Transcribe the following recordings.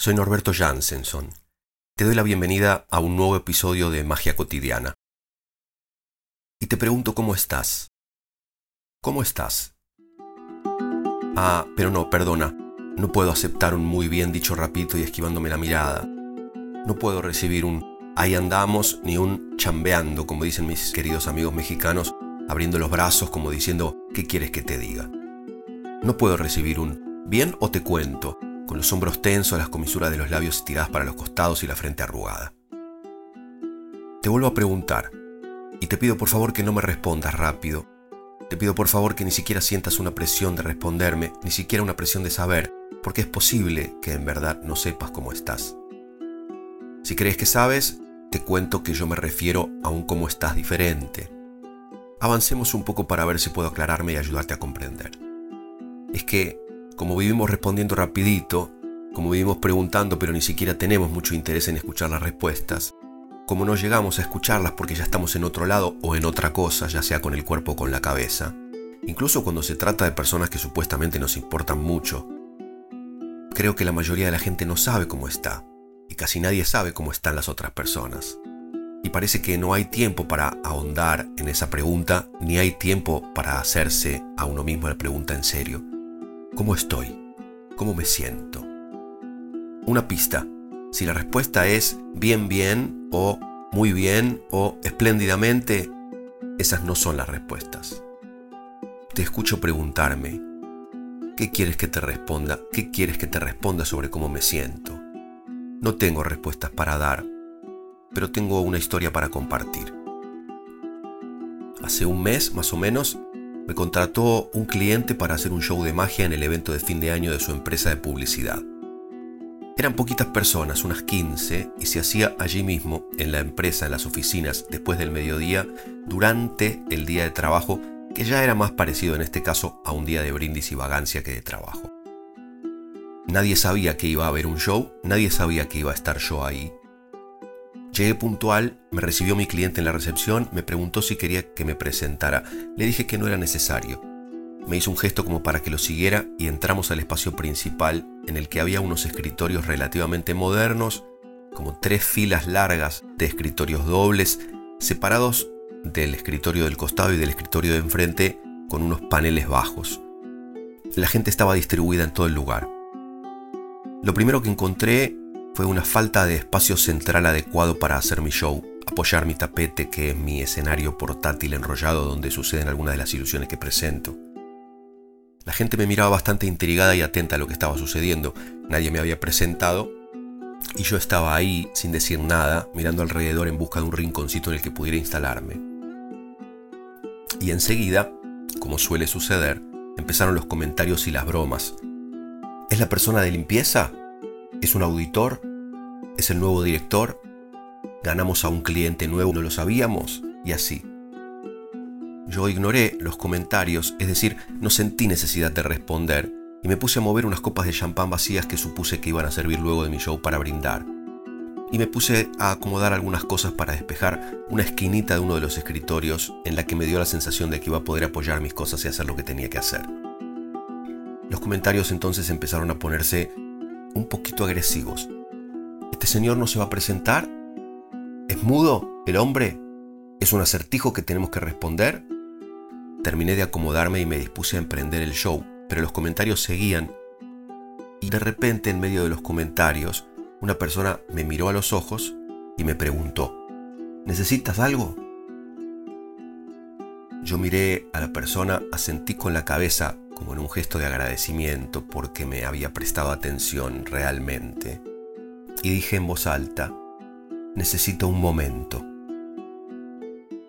soy Norberto Jansenson. Te doy la bienvenida a un nuevo episodio de Magia Cotidiana. Y te pregunto cómo estás. ¿Cómo estás? Ah, pero no, perdona. No puedo aceptar un muy bien dicho rapidito y esquivándome la mirada. No puedo recibir un ahí andamos ni un chambeando, como dicen mis queridos amigos mexicanos, abriendo los brazos como diciendo ¿qué quieres que te diga? No puedo recibir un bien o te cuento, con los hombros tensos, las comisuras de los labios estiradas para los costados y la frente arrugada. Te vuelvo a preguntar, y te pido por favor que no me respondas rápido. Te pido por favor que ni siquiera sientas una presión de responderme, ni siquiera una presión de saber, porque es posible que en verdad no sepas cómo estás. Si crees que sabes, te cuento que yo me refiero a un cómo estás diferente. Avancemos un poco para ver si puedo aclararme y ayudarte a comprender. Es que como vivimos respondiendo rapidito, como vivimos preguntando pero ni siquiera tenemos mucho interés en escuchar las respuestas, como no llegamos a escucharlas porque ya estamos en otro lado o en otra cosa, ya sea con el cuerpo o con la cabeza, incluso cuando se trata de personas que supuestamente nos importan mucho, creo que la mayoría de la gente no sabe cómo está, y casi nadie sabe cómo están las otras personas. Y parece que no hay tiempo para ahondar en esa pregunta, ni hay tiempo para hacerse a uno mismo la pregunta en serio. ¿Cómo estoy? ¿Cómo me siento? Una pista. Si la respuesta es bien, bien o muy bien o espléndidamente, esas no son las respuestas. Te escucho preguntarme, ¿qué quieres que te responda? ¿Qué quieres que te responda sobre cómo me siento? No tengo respuestas para dar, pero tengo una historia para compartir. Hace un mes, más o menos, me contrató un cliente para hacer un show de magia en el evento de fin de año de su empresa de publicidad. Eran poquitas personas, unas 15, y se hacía allí mismo, en la empresa, en las oficinas, después del mediodía, durante el día de trabajo, que ya era más parecido en este caso a un día de brindis y vagancia que de trabajo. Nadie sabía que iba a haber un show, nadie sabía que iba a estar yo ahí, Llegué puntual, me recibió mi cliente en la recepción, me preguntó si quería que me presentara. Le dije que no era necesario. Me hizo un gesto como para que lo siguiera y entramos al espacio principal en el que había unos escritorios relativamente modernos, como tres filas largas de escritorios dobles, separados del escritorio del costado y del escritorio de enfrente con unos paneles bajos. La gente estaba distribuida en todo el lugar. Lo primero que encontré fue una falta de espacio central adecuado para hacer mi show, apoyar mi tapete, que es mi escenario portátil enrollado donde suceden algunas de las ilusiones que presento. La gente me miraba bastante intrigada y atenta a lo que estaba sucediendo. Nadie me había presentado y yo estaba ahí sin decir nada, mirando alrededor en busca de un rinconcito en el que pudiera instalarme. Y enseguida, como suele suceder, empezaron los comentarios y las bromas. ¿Es la persona de limpieza? ¿Es un auditor? Es el nuevo director, ganamos a un cliente nuevo, no lo sabíamos, y así. Yo ignoré los comentarios, es decir, no sentí necesidad de responder, y me puse a mover unas copas de champán vacías que supuse que iban a servir luego de mi show para brindar. Y me puse a acomodar algunas cosas para despejar una esquinita de uno de los escritorios en la que me dio la sensación de que iba a poder apoyar mis cosas y hacer lo que tenía que hacer. Los comentarios entonces empezaron a ponerse un poquito agresivos, ¿Este señor no se va a presentar? ¿Es mudo el hombre? ¿Es un acertijo que tenemos que responder? Terminé de acomodarme y me dispuse a emprender el show, pero los comentarios seguían. Y de repente, en medio de los comentarios, una persona me miró a los ojos y me preguntó, ¿necesitas algo? Yo miré a la persona, asentí con la cabeza como en un gesto de agradecimiento porque me había prestado atención realmente y dije en voz alta, necesito un momento.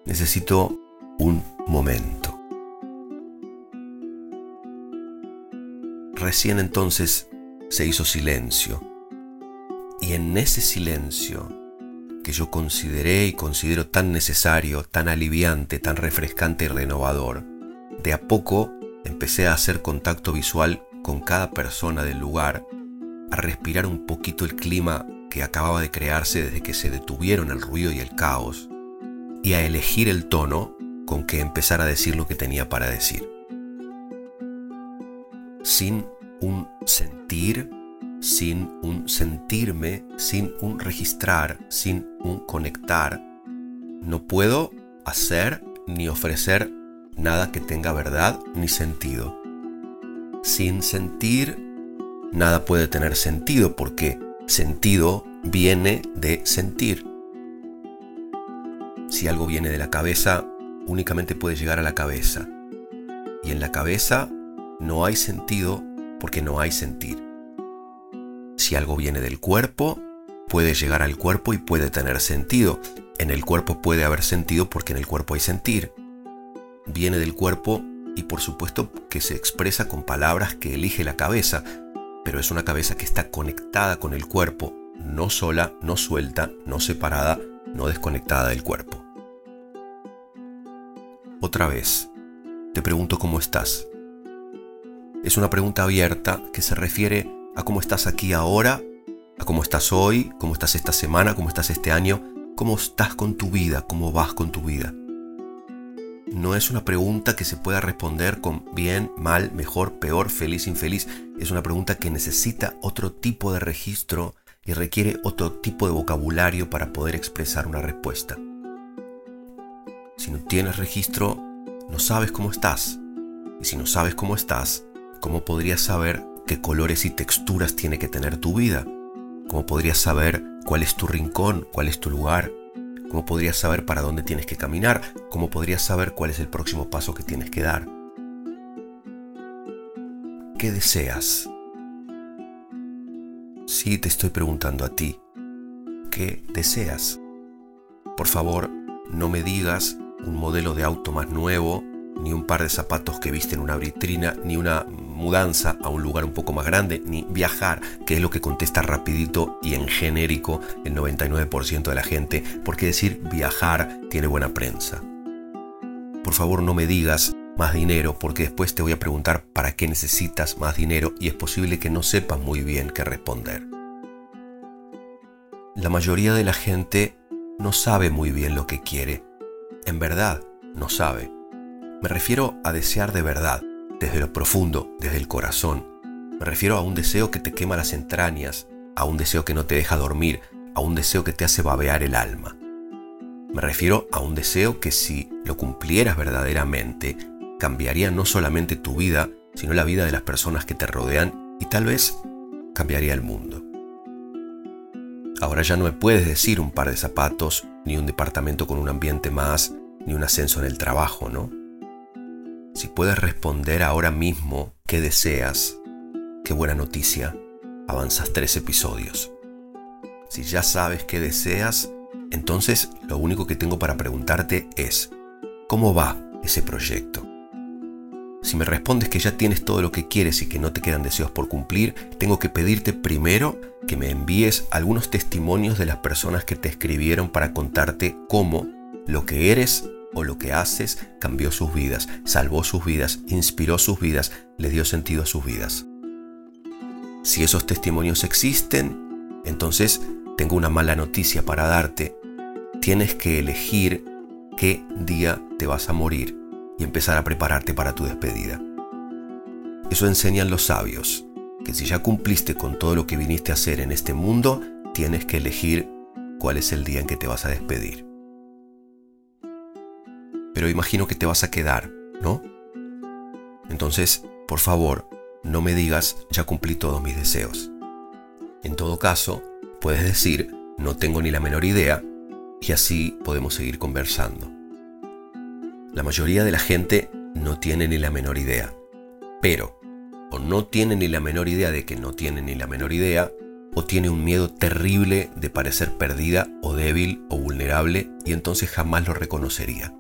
Necesito un momento. Recién entonces se hizo silencio. Y en ese silencio, que yo consideré y considero tan necesario, tan aliviante, tan refrescante y renovador, de a poco empecé a hacer contacto visual con cada persona del lugar a respirar un poquito el clima que acababa de crearse desde que se detuvieron el ruido y el caos, y a elegir el tono con que empezar a decir lo que tenía para decir. Sin un sentir, sin un sentirme, sin un registrar, sin un conectar, no puedo hacer ni ofrecer nada que tenga verdad ni sentido. Sin sentir, nada puede tener sentido porque sentido viene de sentir. Si algo viene de la cabeza, únicamente puede llegar a la cabeza. Y en la cabeza no hay sentido porque no hay sentir. Si algo viene del cuerpo, puede llegar al cuerpo y puede tener sentido. En el cuerpo puede haber sentido porque en el cuerpo hay sentir. Viene del cuerpo y por supuesto que se expresa con palabras que elige la cabeza, pero es una cabeza que está conectada con el cuerpo, no sola, no suelta, no separada, no desconectada del cuerpo. Otra vez, te pregunto cómo estás. Es una pregunta abierta que se refiere a cómo estás aquí ahora, a cómo estás hoy, cómo estás esta semana, cómo estás este año, cómo estás con tu vida, cómo vas con tu vida. No es una pregunta que se pueda responder con bien, mal, mejor, peor, feliz, infeliz. Es una pregunta que necesita otro tipo de registro y requiere otro tipo de vocabulario para poder expresar una respuesta. Si no tienes registro, no sabes cómo estás. Y si no sabes cómo estás, ¿cómo podrías saber qué colores y texturas tiene que tener tu vida? ¿Cómo podrías saber cuál es tu rincón, cuál es tu lugar? ¿Cómo podrías saber para dónde tienes que caminar? ¿Cómo podrías saber cuál es el próximo paso que tienes que dar? ¿Qué deseas? Sí, te estoy preguntando a ti. ¿Qué deseas? Por favor, no me digas un modelo de auto más nuevo, ni un par de zapatos que viste en una vitrina, ni una mudanza a un lugar un poco más grande, ni viajar, que es lo que contesta rapidito y en genérico el 99% de la gente, porque decir viajar tiene buena prensa. Por favor no me digas más dinero, porque después te voy a preguntar para qué necesitas más dinero y es posible que no sepas muy bien qué responder. La mayoría de la gente no sabe muy bien lo que quiere en verdad no sabe. Me refiero a desear de verdad, desde lo profundo, desde el corazón. Me refiero a un deseo que te quema las entrañas, a un deseo que no te deja dormir, a un deseo que te hace babear el alma. Me refiero a un deseo que si lo cumplieras verdaderamente, cambiaría no solamente tu vida, sino la vida de las personas que te rodean y tal vez cambiaría el mundo. Ahora ya no me puedes decir un par de zapatos, ni un departamento con un ambiente más, ni un ascenso en el trabajo, ¿no? Si puedes responder ahora mismo qué deseas, qué buena noticia, avanzas tres episodios. Si ya sabes qué deseas, entonces lo único que tengo para preguntarte es, ¿cómo va ese proyecto? Si me respondes que ya tienes todo lo que quieres y que no te quedan deseos por cumplir, tengo que pedirte primero que me envíes algunos testimonios de las personas que te escribieron para contarte cómo lo que eres o lo que haces cambió sus vidas, salvó sus vidas, inspiró sus vidas, le dio sentido a sus vidas. Si esos testimonios existen, entonces tengo una mala noticia para darte. Tienes que elegir qué día te vas a morir y empezar a prepararte para tu despedida. Eso enseñan los sabios, que si ya cumpliste con todo lo que viniste a hacer en este mundo, tienes que elegir cuál es el día en que te vas a despedir. Pero imagino que te vas a quedar, ¿no? Entonces, por favor, no me digas ya cumplí todos mis deseos. En todo caso, puedes decir no tengo ni la menor idea y así podemos seguir conversando. La mayoría de la gente no tiene ni la menor idea. Pero, o no tiene ni la menor idea de que no tiene ni la menor idea, o tiene un miedo terrible de parecer perdida o débil o vulnerable y entonces jamás lo reconocería.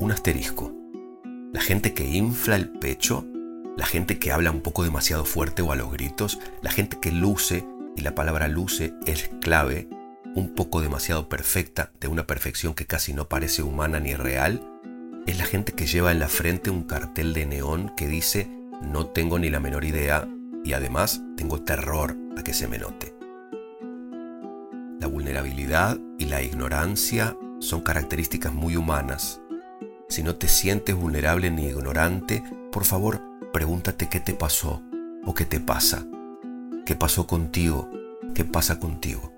Un asterisco. La gente que infla el pecho, la gente que habla un poco demasiado fuerte o a los gritos, la gente que luce, y la palabra luce es clave, un poco demasiado perfecta, de una perfección que casi no parece humana ni real, es la gente que lleva en la frente un cartel de neón que dice no tengo ni la menor idea y además tengo terror a que se me note. La vulnerabilidad y la ignorancia son características muy humanas. Si no te sientes vulnerable ni ignorante, por favor, pregúntate qué te pasó o qué te pasa ¿Qué pasó contigo? ¿Qué pasa contigo?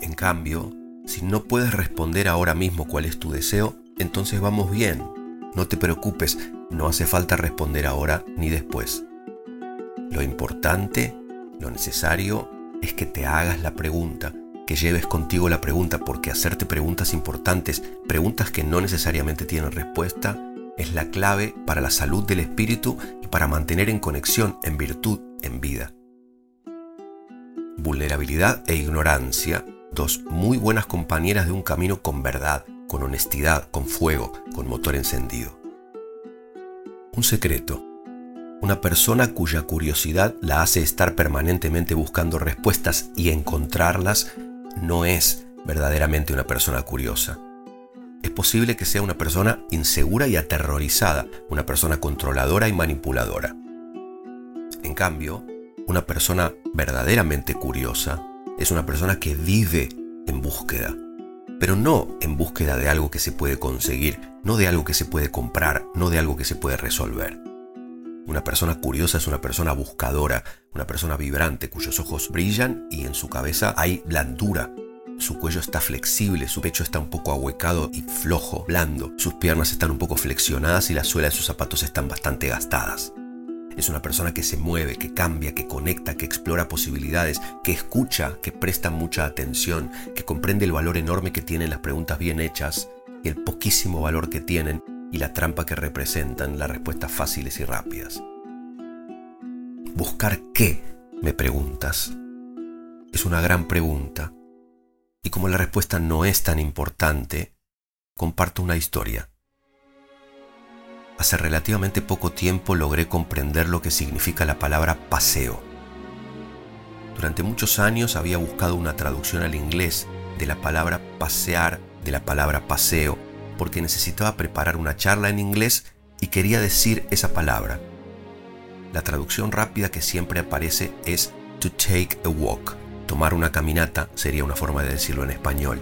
En cambio, si no puedes responder ahora mismo cuál es tu deseo, entonces vamos bien. No te preocupes, no hace falta responder ahora ni después. Lo importante, lo necesario, es que te hagas la pregunta, que lleves contigo la pregunta, porque hacerte preguntas importantes, preguntas que no necesariamente tienen respuesta, es la clave para la salud del espíritu y para mantener en conexión, en virtud, en vida. Vulnerabilidad e ignorancia, dos muy buenas compañeras de un camino con verdad, con honestidad, con fuego, con motor encendido. Un secreto. Una persona cuya curiosidad la hace estar permanentemente buscando respuestas y encontrarlas no es verdaderamente una persona curiosa. Es posible que sea una persona insegura y aterrorizada, una persona controladora y manipuladora. En cambio, una persona verdaderamente curiosa es una persona que vive en búsqueda, pero no en búsqueda de algo que se puede conseguir, no de algo que se puede comprar, no de algo que se puede resolver. Una persona curiosa es una persona buscadora, una persona vibrante cuyos ojos brillan y en su cabeza hay blandura. Su cuello está flexible, su pecho está un poco ahuecado y flojo, blando. Sus piernas están un poco flexionadas y la suela de sus zapatos están bastante gastadas. Es una persona que se mueve, que cambia, que conecta, que explora posibilidades, que escucha, que presta mucha atención, que comprende el valor enorme que tienen las preguntas bien hechas el poquísimo valor que tienen y la trampa que representan las respuestas fáciles y rápidas. ¿Buscar qué? me preguntas. Es una gran pregunta. Y como la respuesta no es tan importante, comparto una historia. Hace relativamente poco tiempo logré comprender lo que significa la palabra paseo. Durante muchos años había buscado una traducción al inglés de la palabra pasear, de la palabra paseo, porque necesitaba preparar una charla en inglés y quería decir esa palabra. La traducción rápida que siempre aparece es to take a walk. Tomar una caminata sería una forma de decirlo en español.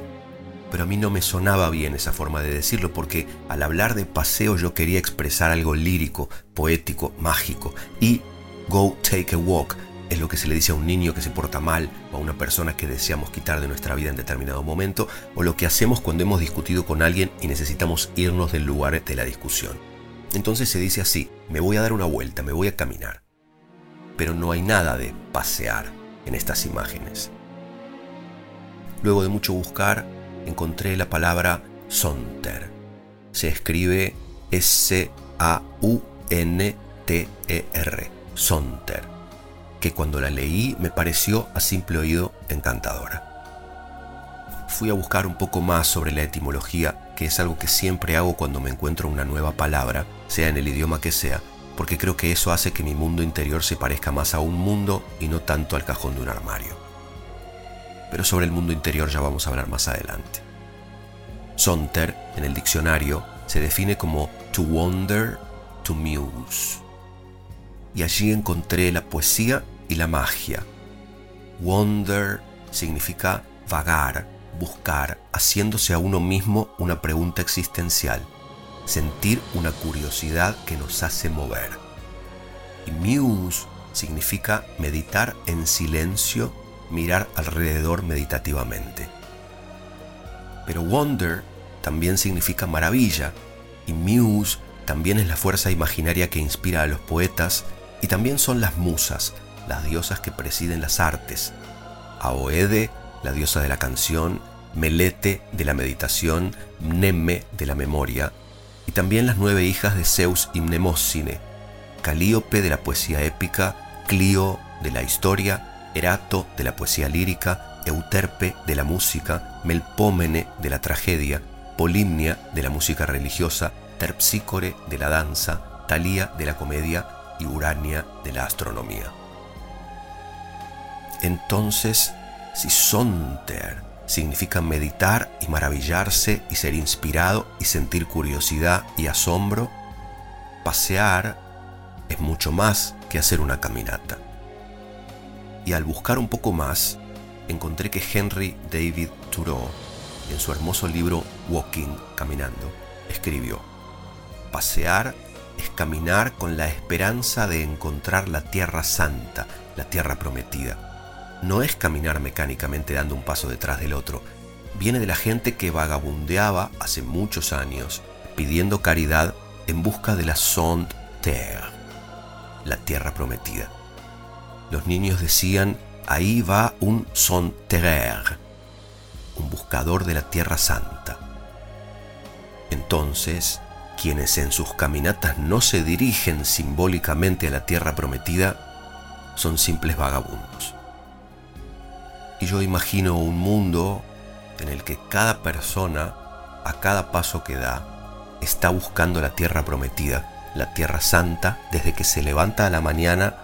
Pero a mí no me sonaba bien esa forma de decirlo porque al hablar de paseo yo quería expresar algo lírico, poético, mágico. Y go take a walk es lo que se le dice a un niño que se porta mal o a una persona que deseamos quitar de nuestra vida en determinado momento o lo que hacemos cuando hemos discutido con alguien y necesitamos irnos del lugar de la discusión. Entonces se dice así, me voy a dar una vuelta, me voy a caminar. Pero no hay nada de pasear en estas imágenes. Luego de mucho buscar, encontré la palabra Sonter. Se escribe S-A-U-N-T-E-R. Sonter que cuando la leí me pareció a simple oído encantadora. Fui a buscar un poco más sobre la etimología, que es algo que siempre hago cuando me encuentro una nueva palabra, sea en el idioma que sea, porque creo que eso hace que mi mundo interior se parezca más a un mundo y no tanto al cajón de un armario. Pero sobre el mundo interior ya vamos a hablar más adelante. Sonter, en el diccionario, se define como to wonder, to muse y allí encontré la poesía y la magia. Wonder significa vagar, buscar, haciéndose a uno mismo una pregunta existencial, sentir una curiosidad que nos hace mover. Y muse significa meditar en silencio, mirar alrededor meditativamente. Pero wonder también significa maravilla, y muse también es la fuerza imaginaria que inspira a los poetas y también son las musas, las diosas que presiden las artes. Aoede, la diosa de la canción, Melete de la meditación, Mneme de la memoria, y también las nueve hijas de Zeus y Mnemosine, Calíope de la poesía épica, Clio de la historia, Erato de la poesía lírica, Euterpe de la música, Melpómene de la tragedia, Polimnia de la música religiosa, Terpsícore de la danza, Talía de la comedia y Urania de la astronomía. Entonces, si Sonter significa meditar y maravillarse y ser inspirado y sentir curiosidad y asombro, pasear es mucho más que hacer una caminata. Y al buscar un poco más, encontré que Henry David Thoreau, en su hermoso libro Walking, Caminando, escribió, Pasear es caminar con la esperanza de encontrar la tierra santa, la tierra prometida. No es caminar mecánicamente dando un paso detrás del otro. Viene de la gente que vagabundeaba hace muchos años pidiendo caridad en busca de la Sonde Terre, la tierra prometida. Los niños decían, ahí va un Sonderer, un buscador de la tierra santa. Entonces, quienes en sus caminatas no se dirigen simbólicamente a la tierra prometida son simples vagabundos. Y yo imagino un mundo en el que cada persona, a cada paso que da, está buscando la tierra prometida, la tierra santa, desde que se levanta a la mañana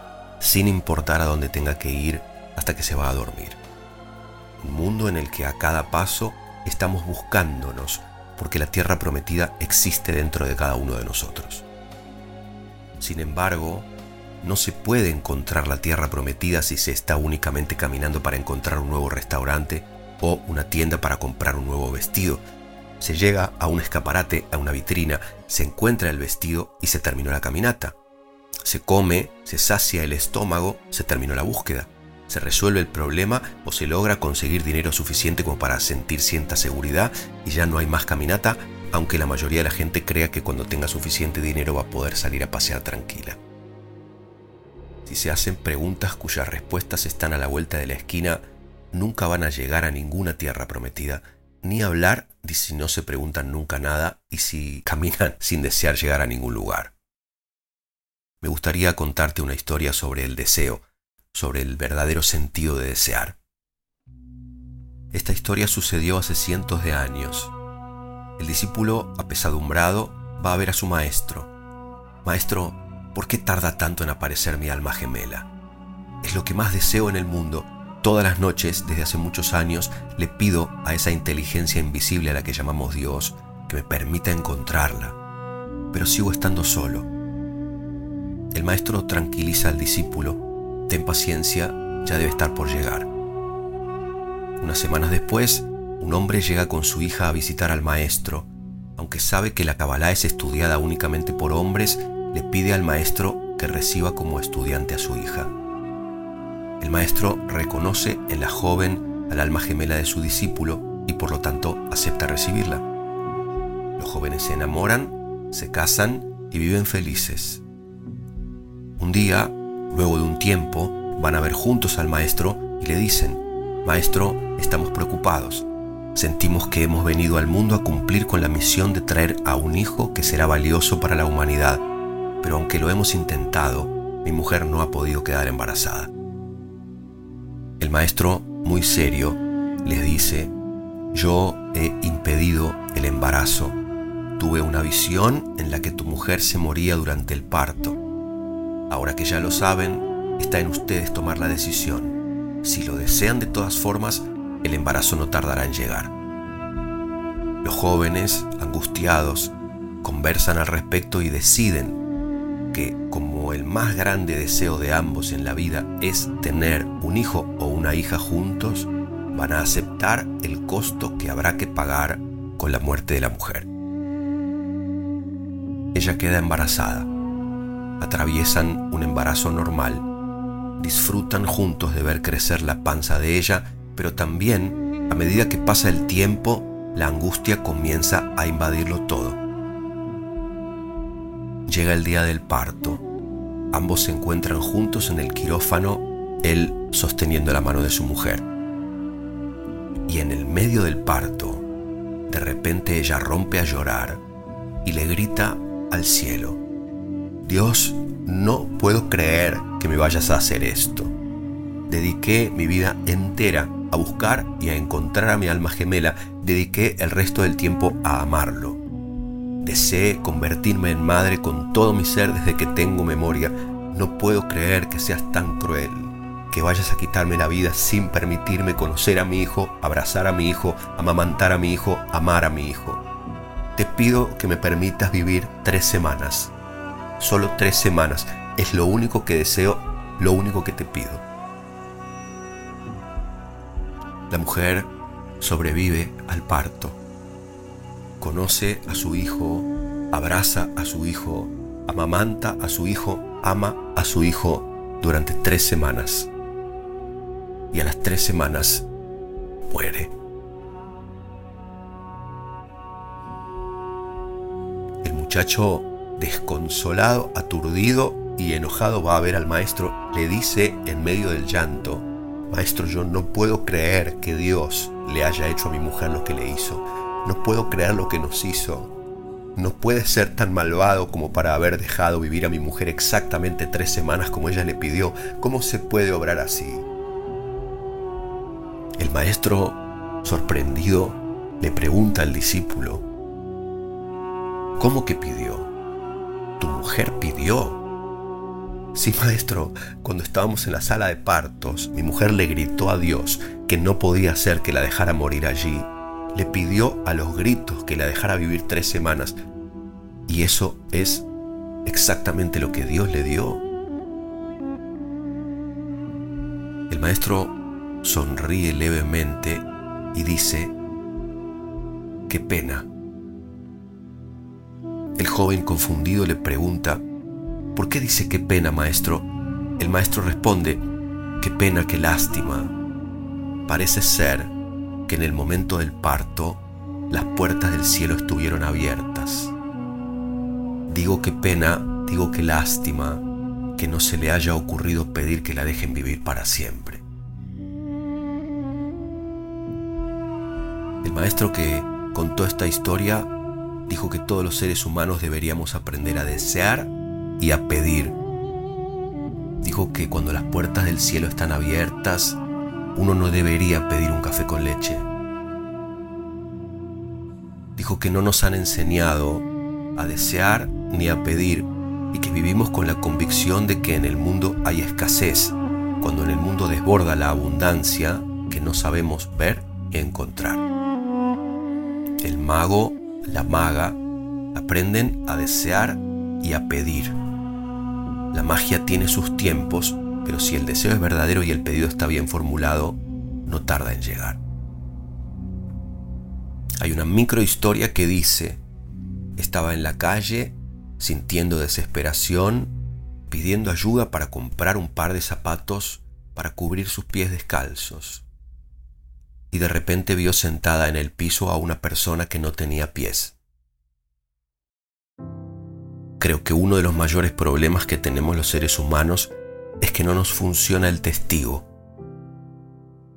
sin importar a dónde tenga que ir hasta que se va a dormir. Un mundo en el que a cada paso estamos buscándonos porque la tierra prometida existe dentro de cada uno de nosotros. Sin embargo, no se puede encontrar la tierra prometida si se está únicamente caminando para encontrar un nuevo restaurante o una tienda para comprar un nuevo vestido. Se llega a un escaparate, a una vitrina, se encuentra el vestido y se terminó la caminata. Se come, se sacia el estómago, se terminó la búsqueda se resuelve el problema o se logra conseguir dinero suficiente como para sentir cierta seguridad y ya no hay más caminata, aunque la mayoría de la gente crea que cuando tenga suficiente dinero va a poder salir a pasear tranquila. Si se hacen preguntas cuyas respuestas están a la vuelta de la esquina, nunca van a llegar a ninguna tierra prometida, ni hablar de si no se preguntan nunca nada y si caminan sin desear llegar a ningún lugar. Me gustaría contarte una historia sobre el deseo, sobre el verdadero sentido de desear. Esta historia sucedió hace cientos de años. El discípulo, apesadumbrado, va a ver a su maestro. Maestro, ¿por qué tarda tanto en aparecer mi alma gemela? Es lo que más deseo en el mundo. Todas las noches, desde hace muchos años, le pido a esa inteligencia invisible a la que llamamos Dios que me permita encontrarla. Pero sigo estando solo. El maestro tranquiliza al discípulo ten paciencia, ya debe estar por llegar. Unas semanas después, un hombre llega con su hija a visitar al maestro. Aunque sabe que la Kabbalah es estudiada únicamente por hombres, le pide al maestro que reciba como estudiante a su hija. El maestro reconoce en la joven al alma gemela de su discípulo y por lo tanto acepta recibirla. Los jóvenes se enamoran, se casan y viven felices. Un día, Luego de un tiempo, van a ver juntos al maestro y le dicen, Maestro, estamos preocupados. Sentimos que hemos venido al mundo a cumplir con la misión de traer a un hijo que será valioso para la humanidad, pero aunque lo hemos intentado, mi mujer no ha podido quedar embarazada. El maestro, muy serio, les dice, yo he impedido el embarazo. Tuve una visión en la que tu mujer se moría durante el parto. Ahora que ya lo saben, está en ustedes tomar la decisión. Si lo desean de todas formas, el embarazo no tardará en llegar. Los jóvenes, angustiados, conversan al respecto y deciden que como el más grande deseo de ambos en la vida es tener un hijo o una hija juntos, van a aceptar el costo que habrá que pagar con la muerte de la mujer. Ella queda embarazada atraviesan un embarazo normal, disfrutan juntos de ver crecer la panza de ella, pero también, a medida que pasa el tiempo, la angustia comienza a invadirlo todo. Llega el día del parto. Ambos se encuentran juntos en el quirófano, él sosteniendo la mano de su mujer. Y en el medio del parto, de repente ella rompe a llorar y le grita al cielo, Dios, no puedo creer que me vayas a hacer esto. Dediqué mi vida entera a buscar y a encontrar a mi alma gemela. Dediqué el resto del tiempo a amarlo. Deseé convertirme en madre con todo mi ser desde que tengo memoria. No puedo creer que seas tan cruel, que vayas a quitarme la vida sin permitirme conocer a mi hijo, abrazar a mi hijo, amamantar a mi hijo, amar a mi hijo. Te pido que me permitas vivir tres semanas solo tres semanas. Es lo único que deseo, lo único que te pido. La mujer sobrevive al parto. Conoce a su hijo, abraza a su hijo amamanta a su hijo, ama a su hijo durante tres semanas. Y a las tres semanas muere. El muchacho, desconsolado, aturdido y enojado, va a ver al maestro, le dice en medio del llanto, Maestro, yo no puedo creer que Dios le haya hecho a mi mujer lo que le hizo. No puedo creer lo que nos hizo. No puede ser tan malvado como para haber dejado vivir a mi mujer exactamente tres semanas como ella le pidió. ¿Cómo se puede obrar así? El maestro, sorprendido, le pregunta al discípulo, ¿cómo que pidió? Tu mujer pidió. Sí, maestro, cuando estábamos en la sala de partos, mi mujer le gritó a Dios que no podía hacer que la dejara morir allí. Le pidió a los gritos que la dejara vivir tres semanas. Y eso es exactamente lo que Dios le dio. El maestro sonríe levemente y dice, qué pena. El joven confundido le pregunta, ¿Por qué dice qué pena, maestro? El maestro responde, qué pena, qué lástima. Parece ser que en el momento del parto las puertas del cielo estuvieron abiertas. Digo qué pena, digo qué lástima que no se le haya ocurrido pedir que la dejen vivir para siempre. El maestro que contó esta historia dijo que todos los seres humanos deberíamos aprender a desear y a pedir. Dijo que cuando las puertas del cielo están abiertas, uno no debería pedir un café con leche. Dijo que no nos han enseñado a desear ni a pedir y que vivimos con la convicción de que en el mundo hay escasez, cuando en el mundo desborda la abundancia que no sabemos ver y encontrar. El mago, la maga, aprenden a desear y a pedir. La magia tiene sus tiempos, pero si el deseo es verdadero y el pedido está bien formulado, no tarda en llegar. Hay una microhistoria que dice, estaba en la calle sintiendo desesperación, pidiendo ayuda para comprar un par de zapatos para cubrir sus pies descalzos. Y de repente vio sentada en el piso a una persona que no tenía pies creo que uno de los mayores problemas que tenemos los seres humanos es que no nos funciona el testigo.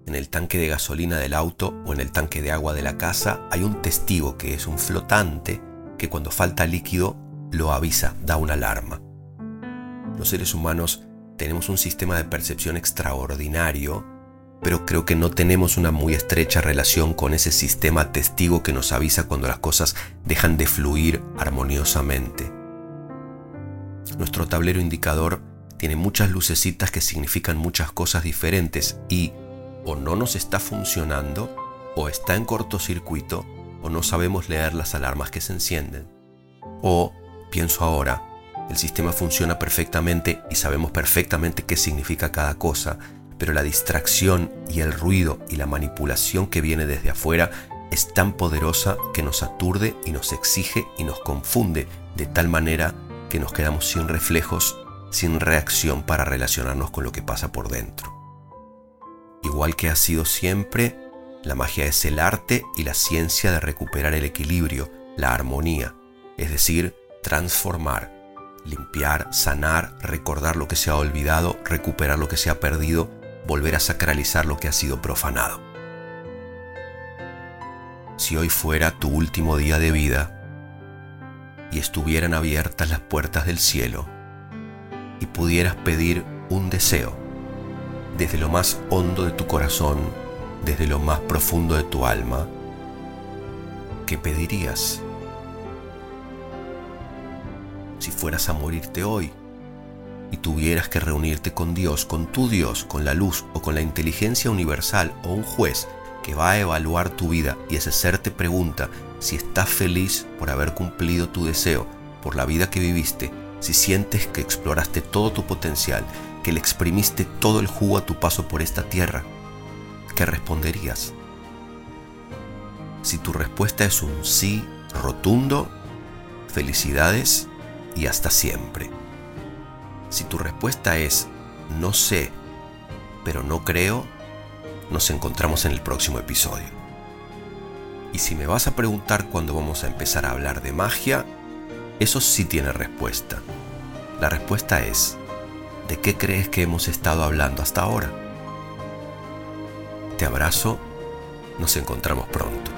En el tanque de gasolina del auto o en el tanque de agua de la casa hay un testigo que es un flotante que cuando falta líquido lo avisa, da una alarma. Los seres humanos tenemos un sistema de percepción extraordinario, pero creo que no tenemos una muy estrecha relación con ese sistema testigo que nos avisa cuando las cosas dejan de fluir armoniosamente. Nuestro tablero indicador tiene muchas lucecitas que significan muchas cosas diferentes y o no nos está funcionando o está en cortocircuito o no sabemos leer las alarmas que se encienden. O, pienso ahora, el sistema funciona perfectamente y sabemos perfectamente qué significa cada cosa, pero la distracción y el ruido y la manipulación que viene desde afuera es tan poderosa que nos aturde y nos exige y nos confunde de tal manera que nos quedamos sin reflejos, sin reacción para relacionarnos con lo que pasa por dentro. Igual que ha sido siempre, la magia es el arte y la ciencia de recuperar el equilibrio, la armonía, es decir, transformar, limpiar, sanar, recordar lo que se ha olvidado, recuperar lo que se ha perdido, volver a sacralizar lo que ha sido profanado. Si hoy fuera tu último día de vida, y estuvieran abiertas las puertas del cielo y pudieras pedir un deseo desde lo más hondo de tu corazón, desde lo más profundo de tu alma, ¿qué pedirías? Si fueras a morirte hoy y tuvieras que reunirte con Dios, con tu Dios, con la luz o con la inteligencia universal o un juez que va a evaluar tu vida y ese ser te pregunta si estás feliz por haber cumplido tu deseo, por la vida que viviste, si sientes que exploraste todo tu potencial, que le exprimiste todo el jugo a tu paso por esta tierra, ¿qué responderías? Si tu respuesta es un sí rotundo, felicidades y hasta siempre. Si tu respuesta es no sé, pero no creo, nos encontramos en el próximo episodio. Y si me vas a preguntar cuándo vamos a empezar a hablar de magia, eso sí tiene respuesta. La respuesta es, ¿de qué crees que hemos estado hablando hasta ahora? Te abrazo, nos encontramos pronto.